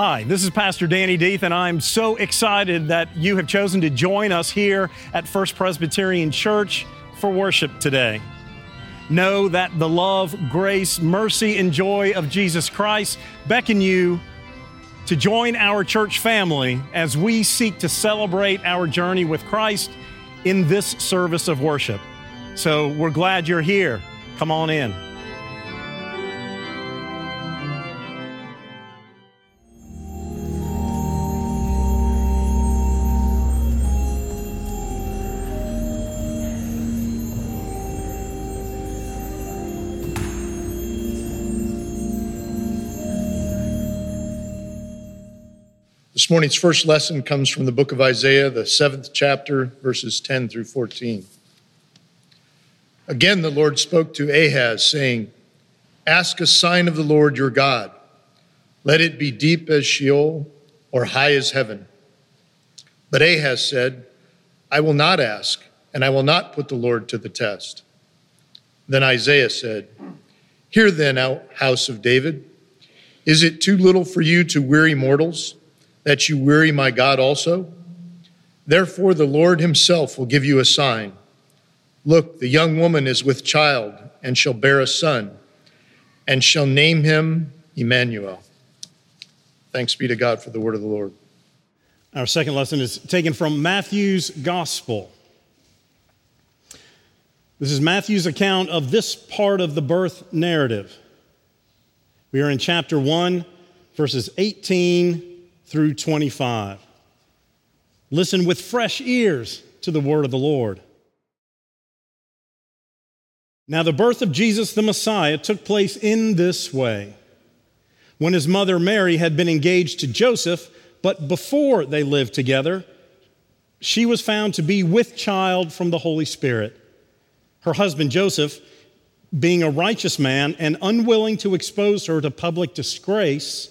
Hi, this is Pastor Danny Deeth, and I'm so excited that you have chosen to join us here at First Presbyterian Church for worship today. Know that the love, grace, mercy, and joy of Jesus Christ beckon you to join our church family as we seek to celebrate our journey with Christ in this service of worship. So we're glad you're here. Come on in. This morning's first lesson comes from the book of Isaiah, the seventh chapter, verses 10 through 14. Again, the Lord spoke to Ahaz, saying, Ask a sign of the Lord your God. Let it be deep as Sheol or high as heaven. But Ahaz said, I will not ask, and I will not put the Lord to the test. Then Isaiah said, Hear then, house of David, is it too little for you to weary mortals? That you weary my God also? Therefore, the Lord himself will give you a sign. Look, the young woman is with child and shall bear a son, and shall name him Emmanuel. Thanks be to God for the word of the Lord. Our second lesson is taken from Matthew's Gospel. This is Matthew's account of this part of the birth narrative. We are in chapter 1, verses 18 through 25. Listen with fresh ears to the word of the Lord. Now, the birth of Jesus the Messiah took place in this way. When his mother Mary had been engaged to Joseph, but before they lived together, she was found to be with child from the Holy Spirit. Her husband Joseph, being a righteous man and unwilling to expose her to public disgrace,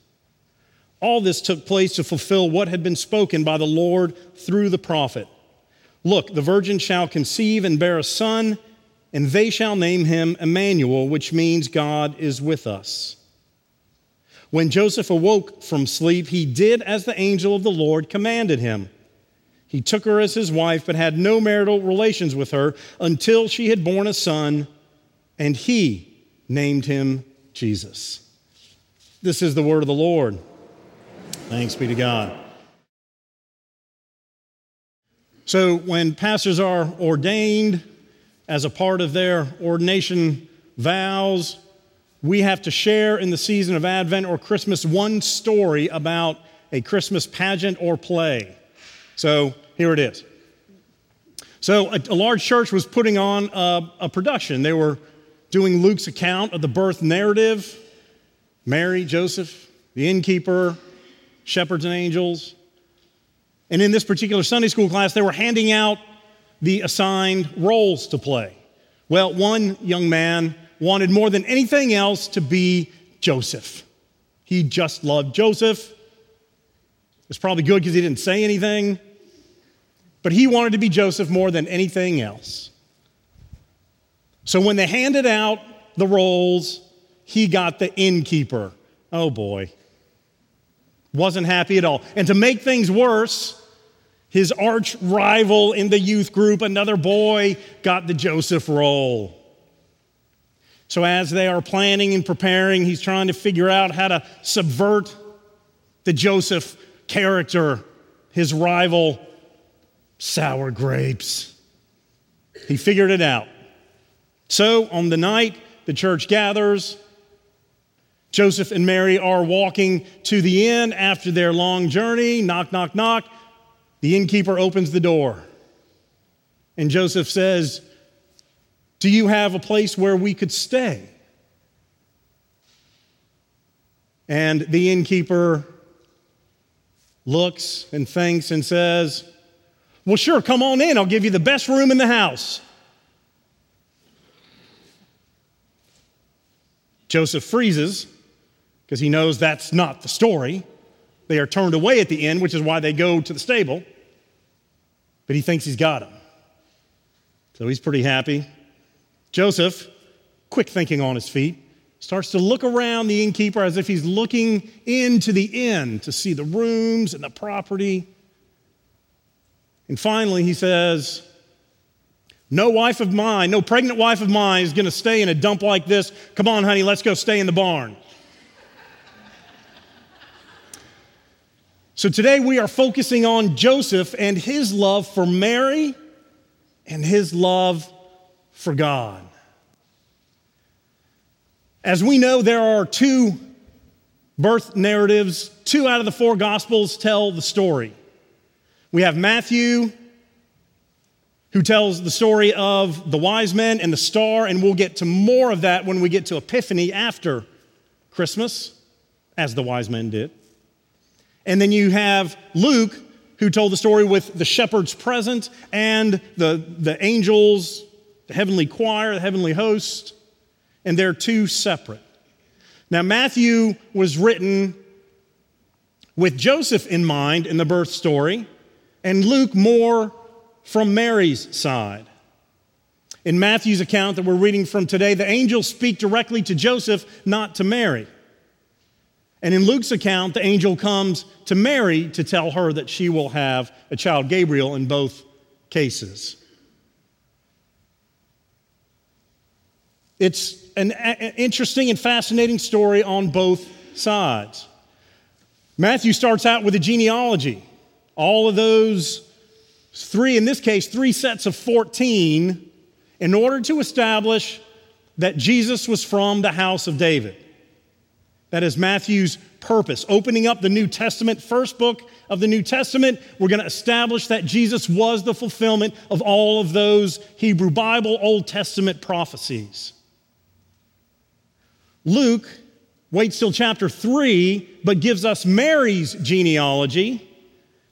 All this took place to fulfill what had been spoken by the Lord through the prophet. Look, the virgin shall conceive and bear a son, and they shall name him Emmanuel, which means God is with us. When Joseph awoke from sleep, he did as the angel of the Lord commanded him. He took her as his wife, but had no marital relations with her until she had borne a son, and he named him Jesus. This is the word of the Lord. Thanks be to God. So, when pastors are ordained as a part of their ordination vows, we have to share in the season of Advent or Christmas one story about a Christmas pageant or play. So, here it is. So, a, a large church was putting on a, a production. They were doing Luke's account of the birth narrative Mary, Joseph, the innkeeper, shepherds and angels. And in this particular Sunday school class, they were handing out the assigned roles to play. Well, one young man wanted more than anything else to be Joseph. He just loved Joseph. It's probably good because he didn't say anything, but he wanted to be Joseph more than anything else. So when they handed out the roles, he got the innkeeper. Oh boy. Wasn't happy at all. And to make things worse, his arch rival in the youth group, another boy, got the Joseph role. So, as they are planning and preparing, he's trying to figure out how to subvert the Joseph character, his rival, sour grapes. He figured it out. So, on the night the church gathers, Joseph and Mary are walking to the inn after their long journey. Knock, knock, knock. The innkeeper opens the door. And Joseph says, Do you have a place where we could stay? And the innkeeper looks and thinks and says, Well, sure, come on in. I'll give you the best room in the house. Joseph freezes because he knows that's not the story. They are turned away at the end, which is why they go to the stable. But he thinks he's got them. So he's pretty happy. Joseph, quick thinking on his feet, starts to look around the innkeeper as if he's looking into the inn to see the rooms and the property. And finally, he says, No wife of mine, no pregnant wife of mine is going to stay in a dump like this. Come on, honey, let's go stay in the barn. So today we are focusing on Joseph and his love for Mary and his love for God. As we know, there are two birth narratives, two out of the four gospels tell the story. We have Matthew, who tells the story of the wise men and the star, and we'll get to more of that when we get to Epiphany after Christmas, as the wise men did. And then you have Luke, who told the story with the shepherds present and the, the angels, the heavenly choir, the heavenly host and they're two separate. Now, Matthew was written with Joseph in mind in the birth story, and Luke more from Mary's side. In Matthew's account that we're reading from today, the angels speak directly to Joseph, not to Mary. And in Luke's account, the angel comes to Mary to tell her that she will have a child, Gabriel, in both cases. It's an, interesting and fascinating story on both sides. Matthew starts out with a genealogy. All of those three, in this case, three sets of 14, in order to establish that Jesus was from the house of David. That is Matthew's purpose. Opening up the New Testament, first book of the New Testament, we're going to establish that Jesus was the fulfillment of all of those Hebrew Bible, Old Testament prophecies. Luke waits till chapter 3, but gives us Mary's genealogy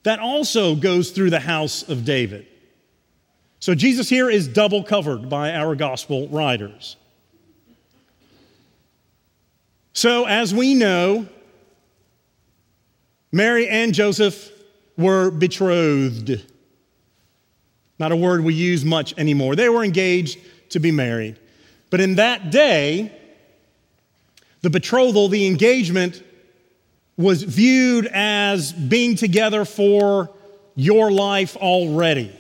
that also goes through the house of David. So Jesus here is double covered by our gospel writers. So, as we know, Mary and Joseph were betrothed. Not a word we use much anymore. They were engaged to be married. But in that day, the betrothal, the engagement, was viewed as being together for your life already.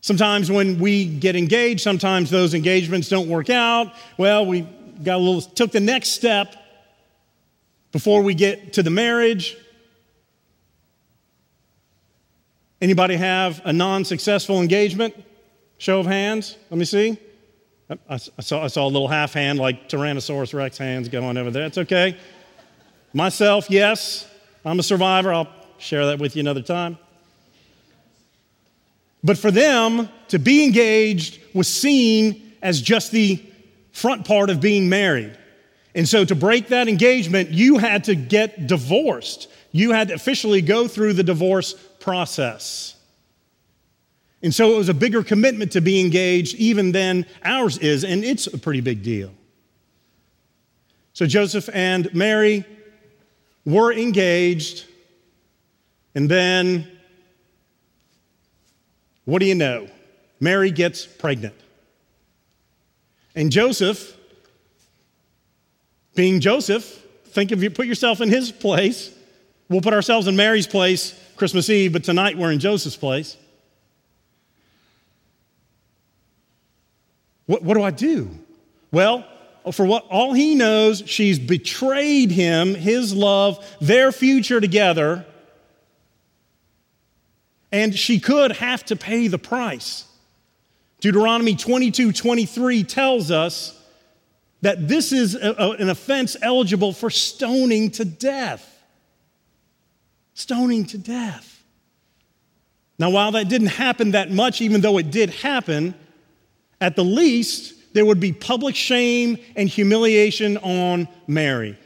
Sometimes when we get engaged, sometimes those engagements don't work out. Well, we got a little, took the next step before we get to the marriage. Anybody have a non successful engagement? Show of hands. Let me see. I, saw, I saw a little half hand like Tyrannosaurus Rex hands going over there. It's okay. Myself, yes, I'm a survivor. I'll share that with you another time. But for them, to be engaged was seen as just the front part of being married. And so to break that engagement, you had to get divorced. You had to officially go through the divorce process. And so it was a bigger commitment to be engaged even than ours is, and it's a pretty big deal. So Joseph and Mary were engaged, and then what do you know? Mary gets pregnant. And Joseph, being Joseph, think of you, put yourself in his place. We'll put ourselves in Mary's place Christmas Eve, but tonight we're in Joseph's place. What, what do I do? Well, for what all he knows, she's betrayed him, his love, their future together, and she could have to pay the price. Deuteronomy 22 23 tells us that this is a, a, an offense eligible for stoning to death. Stoning to death. Now, while that didn't happen that much, even though it did happen, at the least, there would be public shame and humiliation on Mary.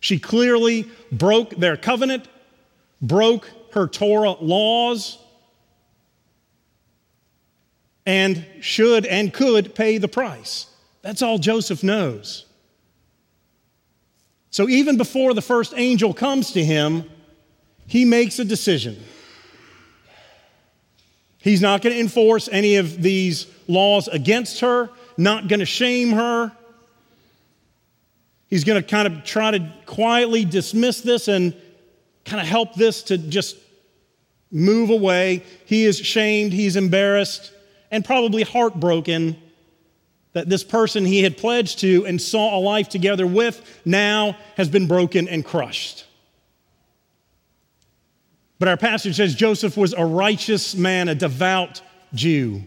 She clearly broke their covenant, broke her Torah laws, and should and could pay the price. That's all Joseph knows. So even before the first angel comes to him, he makes a decision. He's not going to enforce any of these laws against her, not going to shame her. He's going to kind of try to quietly dismiss this and kind of help this to just move away. He is shamed, he's embarrassed, and probably heartbroken that this person he had pledged to and saw a life together with now has been broken and crushed. But our passage says Joseph was a righteous man, a devout Jew.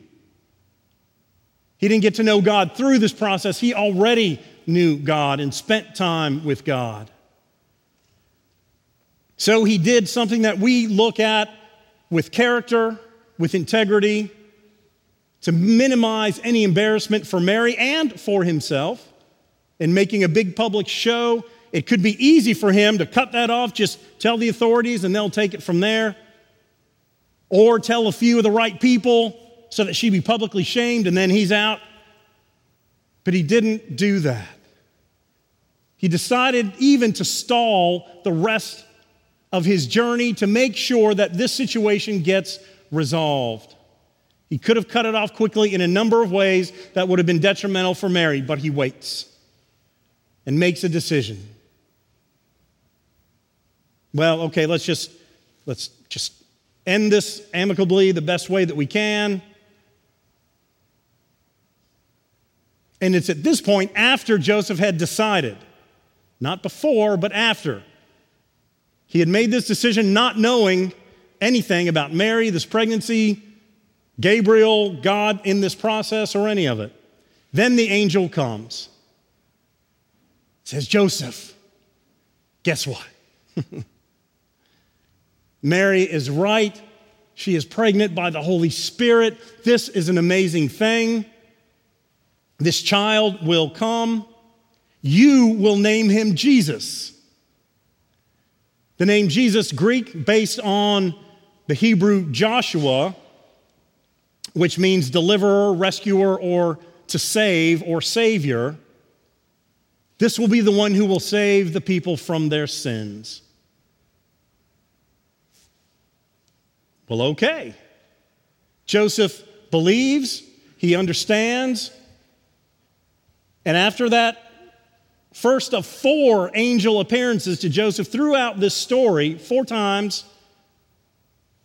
He didn't get to know God through this process. He already knew God and spent time with God. So he did something that we look at with character, with integrity, to minimize any embarrassment for Mary and for himself in making a big public show. It could be easy for him to cut that off, just tell the authorities and they'll take it from there. Or tell a few of the right people so that she be publicly shamed and then he's out. But he didn't do that. He decided even to stall the rest of his journey to make sure that this situation gets resolved. He could have cut it off quickly in a number of ways that would have been detrimental for Mary, but he waits and makes a decision. Well, okay, let's just let's just end this amicably the best way that we can. And it's at this point after Joseph had decided, not before, but after. He had made this decision not knowing anything about Mary, this pregnancy, Gabriel, God in this process, or any of it. Then the angel comes. Says, Joseph, guess what? Mary is right. She is pregnant by the Holy Spirit. This is an amazing thing. This child will come. You will name him Jesus. The name Jesus, Greek, based on the Hebrew Joshua, which means deliverer, rescuer, or to save or savior. This will be the one who will save the people from their sins. Well, okay. Joseph believes, he understands, and after that first of four angel appearances to Joseph throughout this story, four times,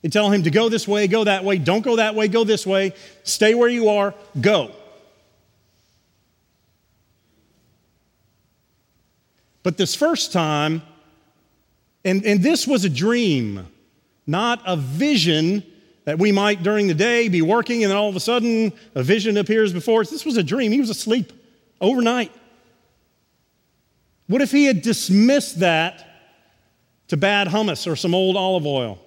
they tell him to go this way, go that way, don't go that way, go this way, stay where you are, go. But this first time, and, and this was a dream, not a vision that we might during the day be working and then all of a sudden a vision appears before us. This was a dream. He was asleep overnight. What if he had dismissed that to bad hummus or some old olive oil?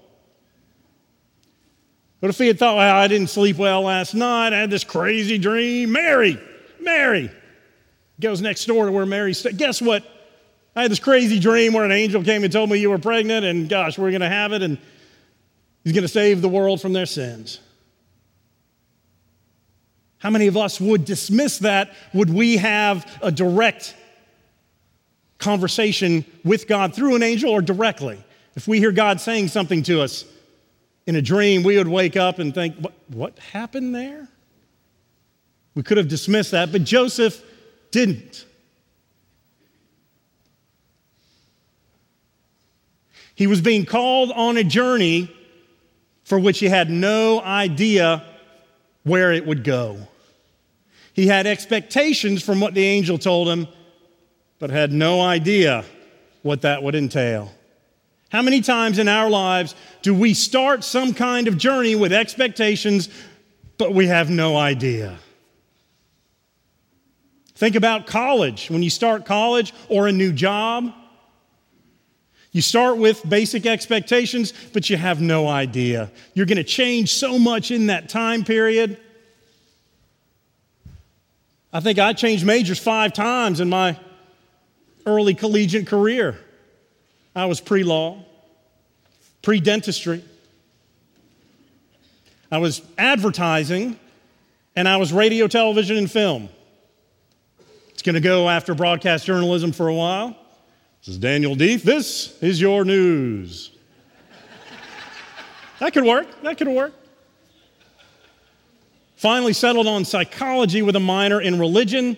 What if he had thought, well, I didn't sleep well last night. I had this crazy dream. Mary, Mary. Goes next door to where Mary stayed. Guess what? I had this crazy dream where an angel came and told me you were pregnant, and gosh, we're going to have it, and he's going to save the world from their sins. How many of us would dismiss that? Would we have a direct conversation with God through an angel or directly? If we hear God saying something to us, in a dream, we would wake up and think, what, what happened there? We could have dismissed that, but Joseph didn't. He was being called on a journey for which he had no idea where it would go. He had expectations from what the angel told him, but had no idea what that would entail. How many times in our lives do we start some kind of journey with expectations, but we have no idea? Think about college. When you start college or a new job, you start with basic expectations, but you have no idea. You're going to change so much in that time period. I think I changed majors five times in my early collegiate career. I was pre law. pre dentistry. I was advertising, and I was radio, television, and film. It's going to go after broadcast journalism for a while. This is Daniel Deef. This is your news. that could work. That could work. Finally, settled on psychology with a minor in religion,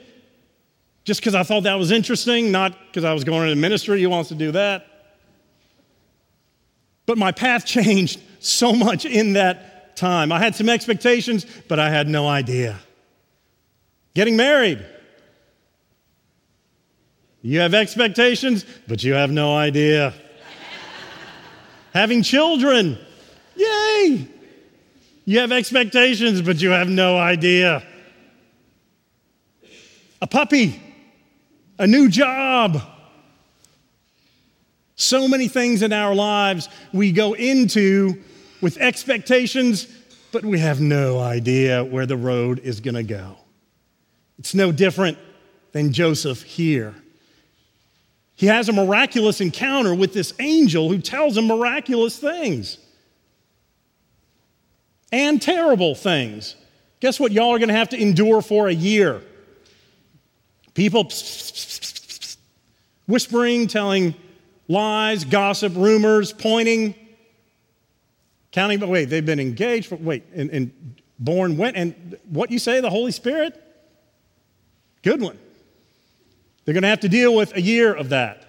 just because I thought that was interesting, not because I was going into ministry. He wants to do that. But my path changed so much in that time. I had some expectations, but I had no idea. Getting married. You have expectations, but you have no idea. Having children. Yay! You have expectations, but you have no idea. A puppy, a new job. So many things in our lives we go into with expectations, but we have no idea where the road is going to go. It's no different than Joseph here. He has a miraculous encounter with this angel who tells him miraculous things and terrible things. Guess what y'all are going to have to endure for a year? People whispering, telling lies, gossip, rumors, pointing, counting, but wait, they've been engaged, but wait, and, and born when? And what you say, the Holy Spirit? Good one. They're going to have to deal with a year of that,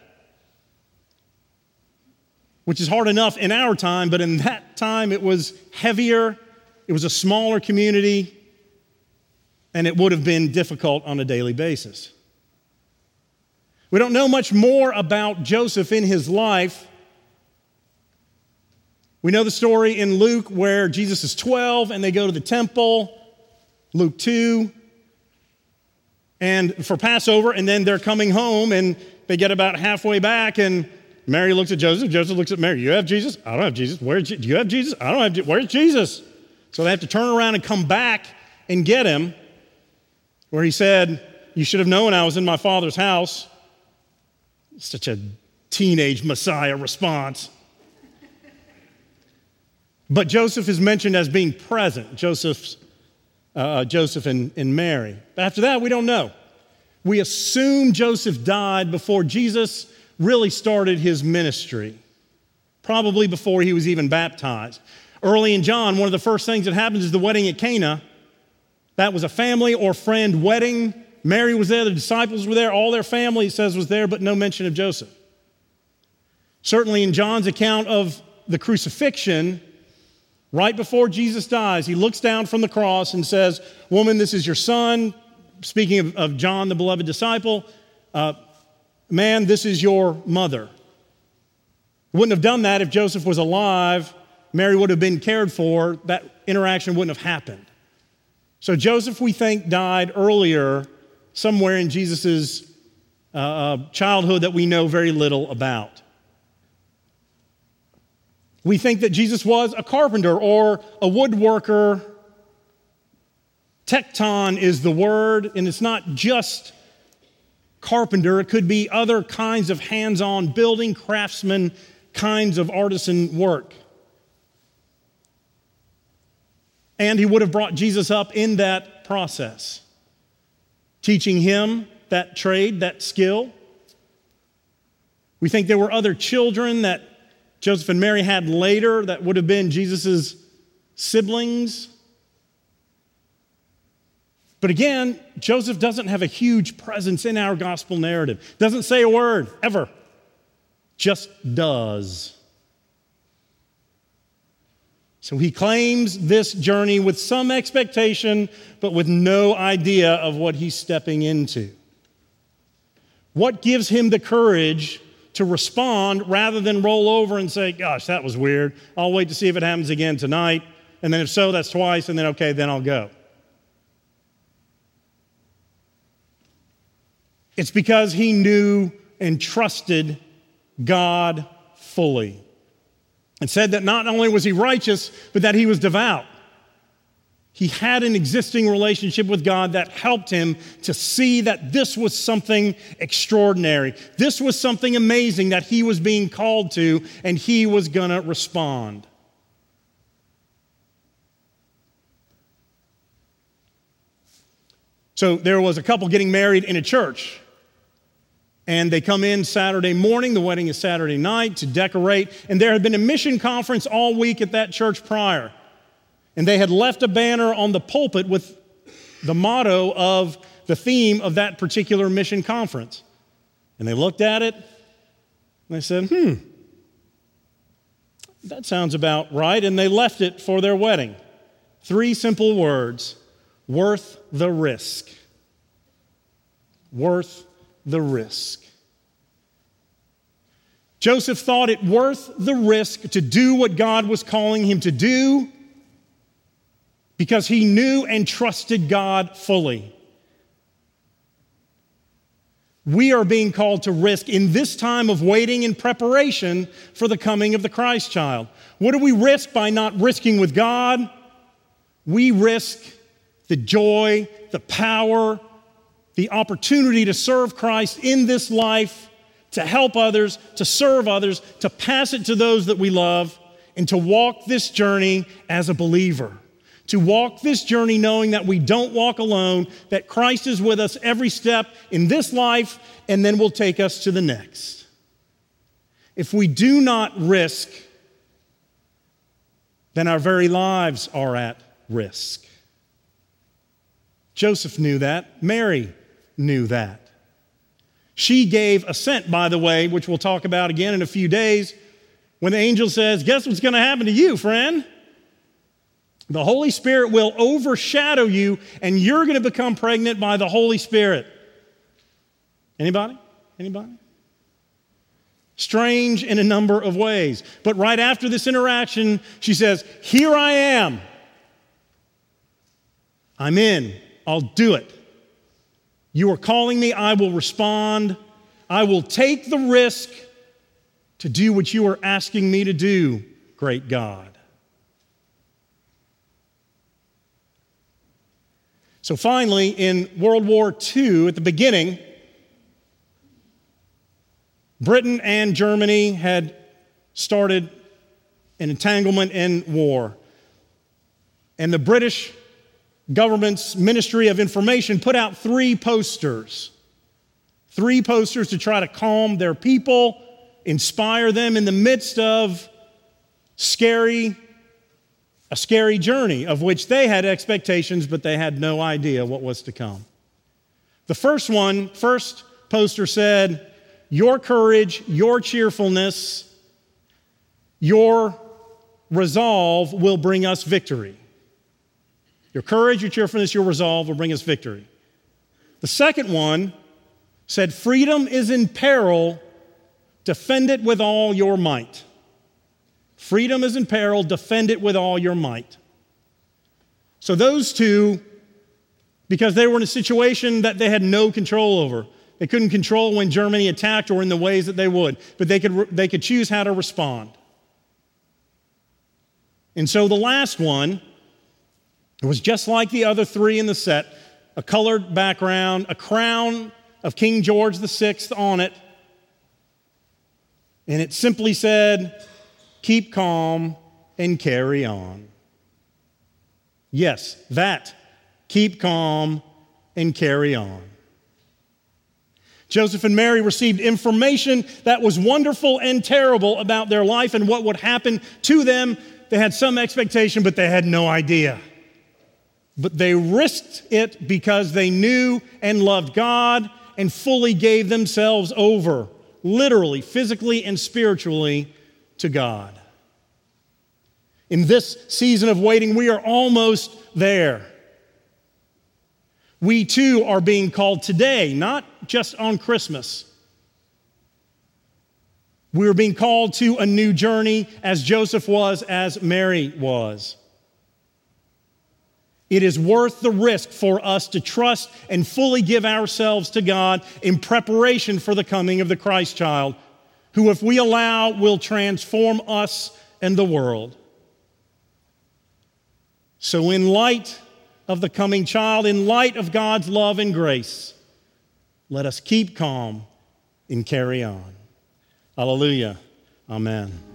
which is hard enough in our time, but in that time it was heavier it was a smaller community, and it would have been difficult on a daily basis. We don't know much more about Joseph in his life. We know the story in Luke where Jesus is 12 and they go to the temple, Luke 2, and for Passover, and then they're coming home and they get about halfway back and Mary looks at Joseph. Joseph looks at Mary. You have Jesus? I don't have Jesus. Where do you have Jesus? I don't have. Jesus. Where's Jesus? So they have to turn around and come back and get him, where he said, You should have known I was in my father's house. Such a teenage Messiah response. But Joseph is mentioned as being present, Joseph's, uh, uh, Joseph and, and Mary. But after that, we don't know. We assume Joseph died before Jesus really started his ministry, probably before he was even baptized. Early in John, one of the first things that happens is the wedding at Cana. That was a family or friend wedding. Mary was there, the disciples were there, all their family, it says, was there, but no mention of Joseph. Certainly in John's account of the crucifixion, right before Jesus dies, he looks down from the cross and says, Woman, this is your son. Speaking of, of John, the beloved disciple, uh, man, this is your mother. Wouldn't have done that if Joseph was alive Mary would have been cared for, that interaction wouldn't have happened. So Joseph, we think, died earlier, somewhere in Jesus' uh, uh, childhood that we know very little about. We think that Jesus was a carpenter or a woodworker. Tecton is the word, and it's not just carpenter, it could be other kinds of hands on building, craftsman kinds of artisan work. And he would have brought Jesus up in that process, teaching him that trade, that skill. We think there were other children that Joseph and Mary had later that would have been Jesus' siblings. But again, Joseph doesn't have a huge presence in our gospel narrative. Doesn't say a word, ever. Just does. So he claims this journey with some expectation, but with no idea of what he's stepping into. What gives him the courage to respond rather than roll over and say, Gosh, that was weird. I'll wait to see if it happens again tonight. And then if so, that's twice. And then, okay, then I'll go. It's because he knew and trusted God fully. It said that not only was he righteous, but that he was devout. He had an existing relationship with God that helped him to see that this was something extraordinary. This was something amazing that he was being called to, and he was going to respond. So there was a couple getting married in a church. And they come in Saturday morning, the wedding is Saturday night to decorate. And there had been a mission conference all week at that church prior. And they had left a banner on the pulpit with the motto of the theme of that particular mission conference. And they looked at it and they said, hmm, that sounds about right. And they left it for their wedding. Three simple words worth the risk. Worth the risk. Joseph thought it worth the risk to do what God was calling him to do because he knew and trusted God fully. We are being called to risk in this time of waiting in preparation for the coming of the Christ child. What do we risk by not risking with God? We risk the joy, the power, the opportunity to serve Christ in this life, to help others, to serve others, to pass it to those that we love, and to walk this journey as a believer to walk this journey knowing that we don't walk alone, that Christ is with us every step in this life, and then will take us to the next. If we do not risk, then our very lives are at risk. Joseph knew that. Mary knew that. She gave assent, by the way, which we'll talk about again in a few days, when the angel says, Guess what's going to happen to you, friend? The Holy Spirit will overshadow you, and you're going to become pregnant by the Holy Spirit. Anybody? Anybody? Strange in a number of ways. But right after this interaction, she says, Here I am. I'm in. I'll do it. You are calling me. I will respond. I will take the risk to do what you are asking me to do, great God. So finally, in World War II, at the beginning, Britain and Germany had started an entanglement in war. And the British government's Ministry of Information put out three posters. Three posters to try to calm their people, inspire them in the midst of scary a scary journey of which they had expectations, but they had no idea what was to come. The first one, first poster said, Your courage, your cheerfulness, your resolve will bring us victory. Your courage, your cheerfulness, your resolve will bring us victory. The second one said, Freedom is in peril, defend it with all your might. Freedom is in peril, defend it with all your might. So, those two, because they were in a situation that they had no control over, they couldn't control when Germany attacked or in the ways that they would, but they could, they could choose how to respond. And so the last one was just like the other three in the set a colored background, a crown of King George VI on it. And it simply said, keep calm, and carry on. Yes, that. Keep calm and carry on. Joseph and Mary received information that was wonderful and terrible about their life and what would happen to them. They had some expectation, but they had no idea. But they risked it because they knew and loved God and fully gave themselves over, literally, physically, and spiritually, to God. In this season of waiting, we are almost there. We too are being called today, not just on Christmas. We are being called to a new journey as Joseph was, as Mary was. It is worth the risk for us to trust and fully give ourselves to God in preparation for the coming of the Christ child, who, if we allow, will transform us and the world. So, in light of the coming child in light of God's love and grace. Let us keep calm and carry on. Hallelujah. Amen.